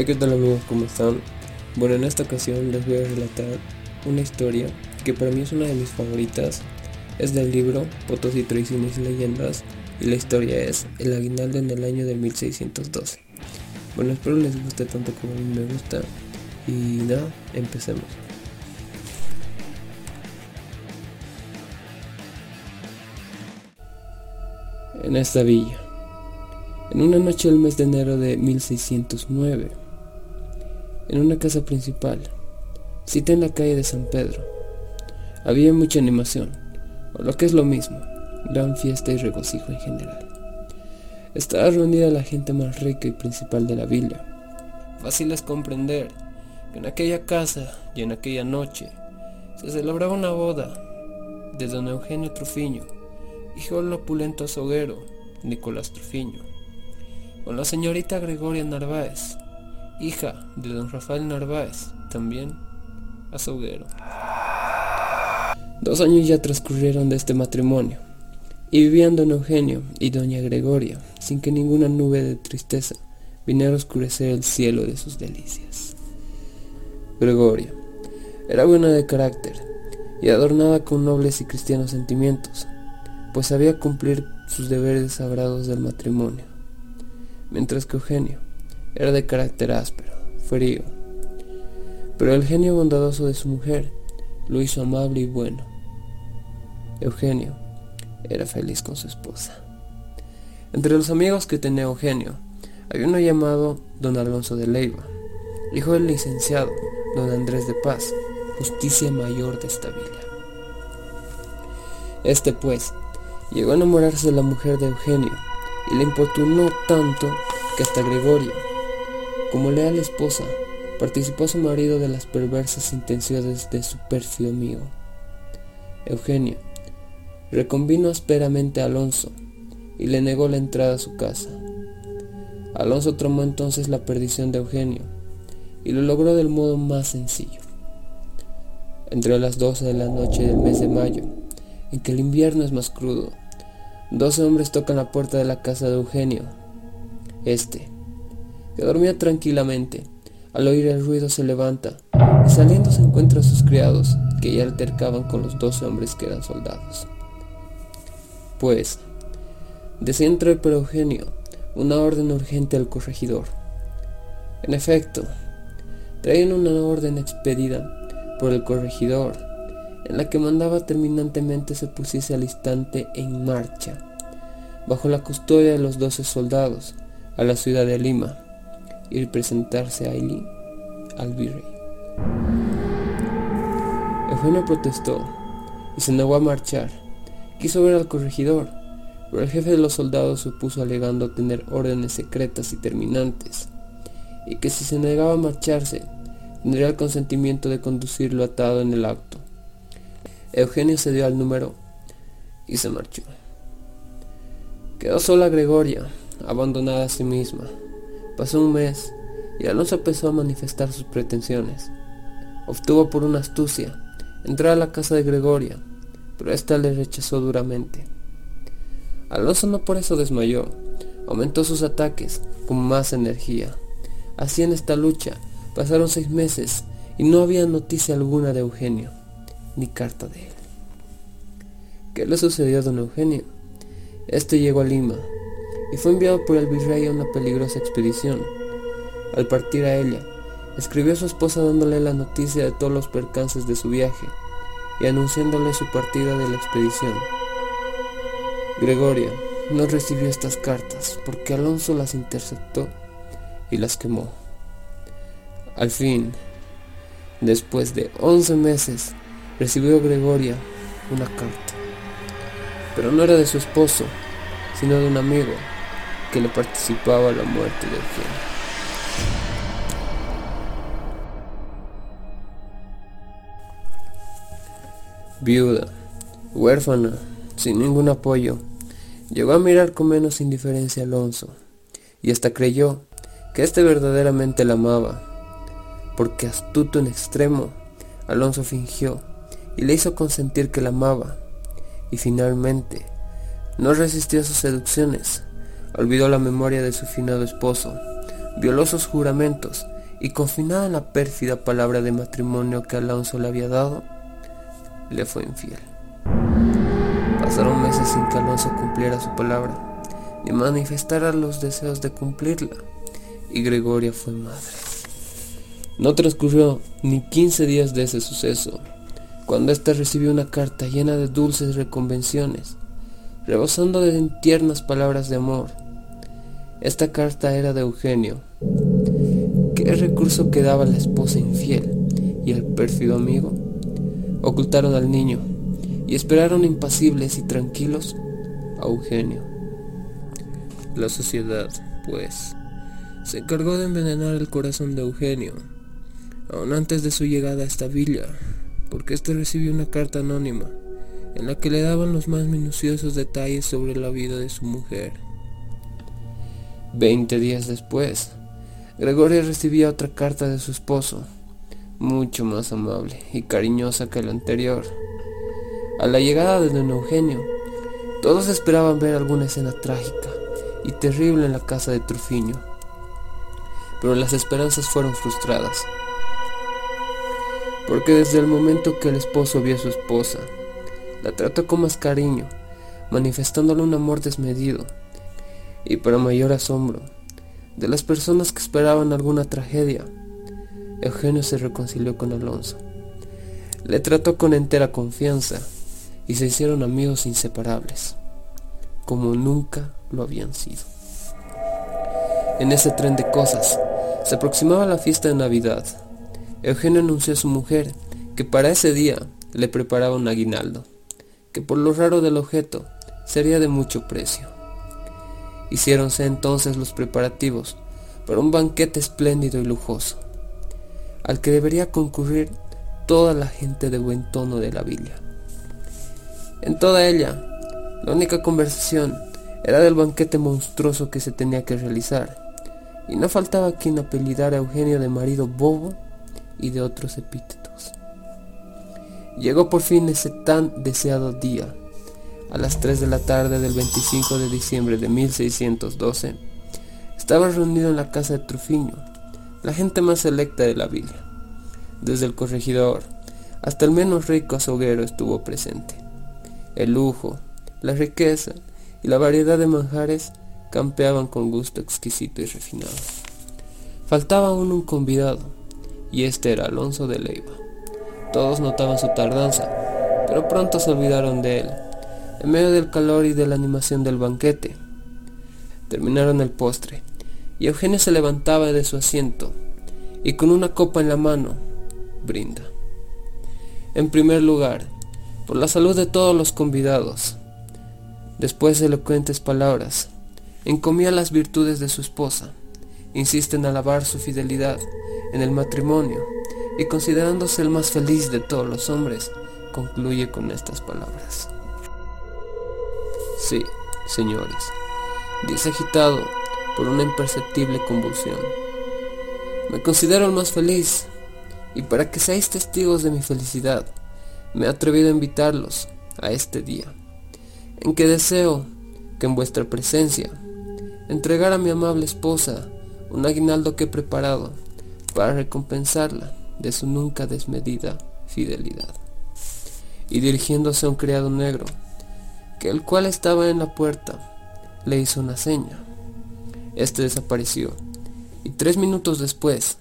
Hey, ¿qué tal amigos? ¿Cómo están? Bueno, en esta ocasión les voy a relatar una historia que para mí es una de mis favoritas. Es del libro Potosí, Traiciones y Leyendas y la historia es El aguinaldo en el año de 1612. Bueno, espero les guste tanto como a mí me gusta y nada, empecemos. En esta villa, en una noche del mes de enero de 1609, en una casa principal, cita en la calle de San Pedro, había mucha animación, o lo que es lo mismo, gran fiesta y regocijo en general. Estaba reunida la gente más rica y principal de la villa. Fácil es comprender que en aquella casa y en aquella noche se celebraba una boda de don Eugenio Trufiño, hijo del opulento azoguero Nicolás Trufiño con la señorita Gregoria Narváez, hija de don Rafael Narváez, también azoguero. Dos años ya transcurrieron de este matrimonio, y vivían don Eugenio y doña Gregoria, sin que ninguna nube de tristeza viniera a oscurecer el cielo de sus delicias. Gregoria era buena de carácter y adornada con nobles y cristianos sentimientos, pues sabía cumplir sus deberes sagrados del matrimonio mientras que Eugenio era de carácter áspero, frío. Pero el genio bondadoso de su mujer lo hizo amable y bueno. Eugenio era feliz con su esposa. Entre los amigos que tenía Eugenio, había uno llamado don Alonso de Leiva, hijo del licenciado don Andrés de Paz, justicia mayor de esta villa. Este pues llegó a enamorarse de la mujer de Eugenio y le importunó tanto que hasta Gregoria, como leal esposa, participó a su marido de las perversas intenciones de su pérfido amigo. Eugenio reconvino asperamente a Alonso y le negó la entrada a su casa. Alonso tramó entonces la perdición de Eugenio y lo logró del modo más sencillo. Entre las 12 de la noche del mes de mayo, en que el invierno es más crudo, Doce hombres tocan la puerta de la casa de Eugenio. Este, que dormía tranquilamente, al oír el ruido se levanta y saliendo se encuentra a sus criados que ya altercaban con los doce hombres que eran soldados. Pues, desea entrar por Eugenio una orden urgente al corregidor. En efecto, traían una orden expedida por el corregidor en la que mandaba terminantemente se pusiese al instante en marcha, bajo la custodia de los doce soldados, a la ciudad de Lima, y presentarse a Ailín, al virrey. Eugenio protestó y se negó a marchar. Quiso ver al corregidor, pero el jefe de los soldados se opuso alegando tener órdenes secretas y terminantes, y que si se negaba a marcharse, tendría el consentimiento de conducirlo atado en el acto. Eugenio se dio al número y se marchó. Quedó sola Gregoria, abandonada a sí misma. Pasó un mes y Alonso empezó a manifestar sus pretensiones. Obtuvo por una astucia entrar a la casa de Gregoria, pero ésta le rechazó duramente. Alonso no por eso desmayó, aumentó sus ataques con más energía. Así en esta lucha pasaron seis meses y no había noticia alguna de Eugenio ni carta de él. ¿Qué le sucedió a don Eugenio? Este llegó a Lima y fue enviado por el virrey a una peligrosa expedición. Al partir a ella, escribió a su esposa dándole la noticia de todos los percances de su viaje y anunciándole su partida de la expedición. Gregoria no recibió estas cartas porque Alonso las interceptó y las quemó. Al fin, después de 11 meses, recibió Gregoria una carta, pero no era de su esposo, sino de un amigo que le participaba a la muerte de Eugenio. Viuda, huérfana, sin ningún apoyo, llegó a mirar con menos indiferencia a Alonso, y hasta creyó que éste verdaderamente la amaba, porque astuto en extremo, Alonso fingió y le hizo consentir que la amaba. Y finalmente, no resistió a sus seducciones, olvidó la memoria de su finado esposo, violó sus juramentos y confinada en la pérfida palabra de matrimonio que Alonso le había dado, le fue infiel. Pasaron meses sin que Alonso cumpliera su palabra, ni manifestara los deseos de cumplirla, y Gregoria fue madre. No transcurrió ni 15 días de ese suceso, cuando ésta recibió una carta llena de dulces reconvenciones, rebosando de tiernas palabras de amor. Esta carta era de Eugenio. ¿Qué recurso quedaba la esposa infiel y el pérfido amigo? Ocultaron al niño y esperaron impasibles y tranquilos a Eugenio. La sociedad, pues, se encargó de envenenar el corazón de Eugenio, aún antes de su llegada a esta villa, porque éste recibió una carta anónima en la que le daban los más minuciosos detalles sobre la vida de su mujer. Veinte días después, Gregoria recibía otra carta de su esposo, mucho más amable y cariñosa que la anterior. A la llegada de don Eugenio, todos esperaban ver alguna escena trágica y terrible en la casa de Trufiño, pero las esperanzas fueron frustradas, porque desde el momento que el esposo vio a su esposa, la trató con más cariño, manifestándole un amor desmedido, y para mayor asombro de las personas que esperaban alguna tragedia, Eugenio se reconcilió con Alonso. Le trató con entera confianza y se hicieron amigos inseparables, como nunca lo habían sido. En ese tren de cosas, se aproximaba la fiesta de Navidad. Eugenio anunció a su mujer que para ese día le preparaba un aguinaldo, que por lo raro del objeto sería de mucho precio. Hiciéronse entonces los preparativos para un banquete espléndido y lujoso, al que debería concurrir toda la gente de buen tono de la villa. En toda ella, la única conversación era del banquete monstruoso que se tenía que realizar, y no faltaba quien apellidara a Eugenio de marido bobo y de otros epítetos. Llegó por fin ese tan deseado día, a las 3 de la tarde del 25 de diciembre de 1612. Estaba reunido en la casa de Trufiño, la gente más selecta de la villa. Desde el corregidor hasta el menos rico azoguero estuvo presente. El lujo, la riqueza y la variedad de manjares campeaban con gusto exquisito y refinado. Faltaba aún un convidado, y este era Alonso de Leiva. Todos notaban su tardanza, pero pronto se olvidaron de él, en medio del calor y de la animación del banquete. Terminaron el postre, y Eugenio se levantaba de su asiento, y con una copa en la mano, brinda. En primer lugar, por la salud de todos los convidados. Después de elocuentes palabras, encomía las virtudes de su esposa, insiste en alabar su fidelidad en el matrimonio y considerándose el más feliz de todos los hombres, concluye con estas palabras. Sí, señores, dice agitado por una imperceptible convulsión. Me considero el más feliz, y para que seáis testigos de mi felicidad, me he atrevido a invitarlos a este día, en que deseo que en vuestra presencia entregar a mi amable esposa un aguinaldo que he preparado para recompensarla de su nunca desmedida fidelidad. Y dirigiéndose a un criado negro, que el cual estaba en la puerta, le hizo una seña. Este desapareció, y tres minutos después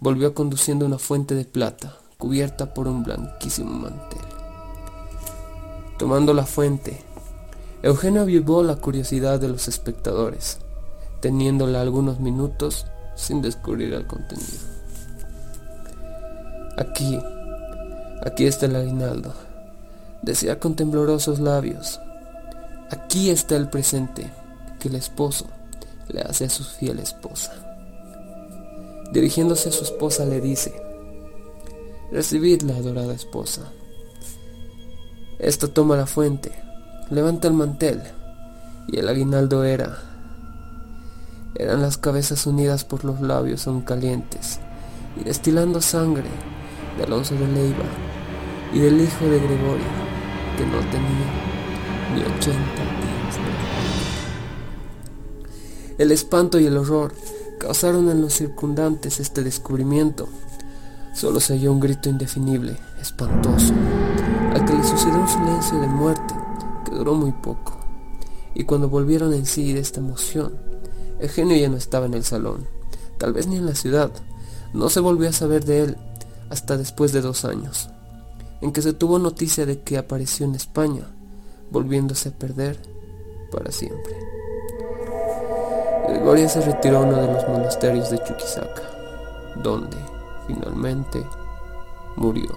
volvió conduciendo una fuente de plata cubierta por un blanquísimo mantel. Tomando la fuente, Eugenio avivó la curiosidad de los espectadores, teniéndola algunos minutos sin descubrir el contenido. Aquí, aquí está el aguinaldo, decía con temblorosos labios. Aquí está el presente que el esposo le hace a su fiel esposa. Dirigiéndose a su esposa le dice, Recibidla, adorada esposa. Esta toma la fuente, levanta el mantel, y el aguinaldo era. Eran las cabezas unidas por los labios aún calientes, y destilando sangre de Alonso de Leiva y del hijo de Gregorio, que no tenía ni ochenta días. El espanto y el horror causaron en los circundantes este descubrimiento. Solo se oyó un grito indefinible, espantoso, al que le sucedió un silencio de muerte que duró muy poco. Y cuando volvieron en sí de esta emoción, el genio ya no estaba en el salón, tal vez ni en la ciudad. No se volvió a saber de él hasta después de dos años, en que se tuvo noticia de que apareció en España, volviéndose a perder para siempre. Gregoria se retiró a uno de los monasterios de Chuquisaca, donde finalmente murió.